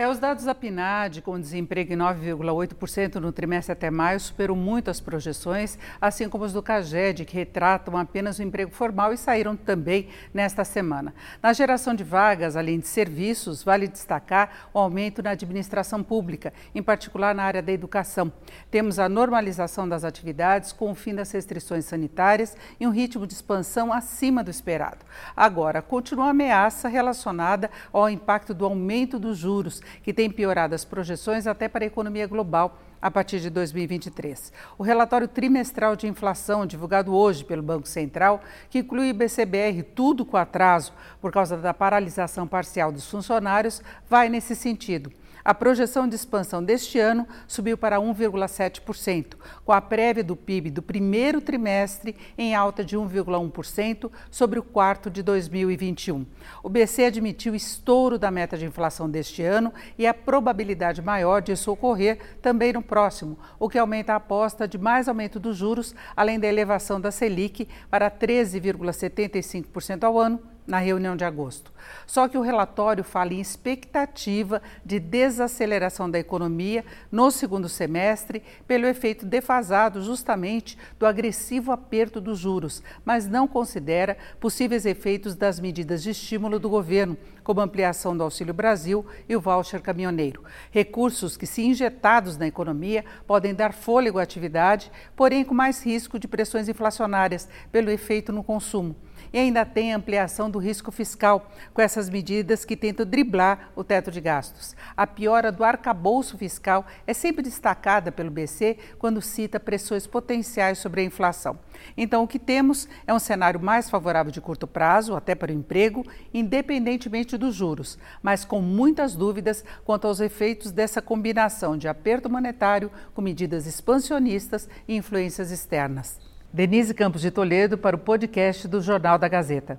É, os dados da PNAD, com desemprego em 9,8% no trimestre até maio, superam muito as projeções, assim como os do CAGED, que retratam apenas o emprego formal e saíram também nesta semana. Na geração de vagas, além de serviços, vale destacar o aumento na administração pública, em particular na área da educação. Temos a normalização das atividades com o fim das restrições sanitárias e um ritmo de expansão acima do esperado. Agora, continua a ameaça relacionada ao impacto do aumento dos juros que tem piorado as projeções até para a economia global a partir de 2023. O relatório trimestral de inflação, divulgado hoje pelo Banco Central, que inclui o IBCBR tudo com atraso por causa da paralisação parcial dos funcionários, vai nesse sentido. A projeção de expansão deste ano subiu para 1,7%, com a prévia do PIB do primeiro trimestre em alta de 1,1% sobre o quarto de 2021. O BC admitiu estouro da meta de inflação deste ano e a probabilidade maior de isso ocorrer também no próximo, o que aumenta a aposta de mais aumento dos juros, além da elevação da Selic para 13,75% ao ano na reunião de agosto. Só que o relatório fala em expectativa de desaceleração da economia no segundo semestre pelo efeito defasado justamente do agressivo aperto dos juros, mas não considera possíveis efeitos das medidas de estímulo do governo, como ampliação do Auxílio Brasil e o voucher caminhoneiro. Recursos que, se injetados na economia, podem dar fôlego à atividade, porém com mais risco de pressões inflacionárias pelo efeito no consumo. E ainda tem a ampliação do risco fiscal, com essas medidas que tentam driblar o teto de gastos. A piora do arcabouço fiscal é sempre destacada pelo BC quando cita pressões potenciais sobre a inflação. Então, o que temos é um cenário mais favorável de curto prazo, até para o emprego, independentemente dos juros, mas com muitas dúvidas quanto aos efeitos dessa combinação de aperto monetário com medidas expansionistas e influências externas. Denise Campos de Toledo para o podcast do Jornal da Gazeta.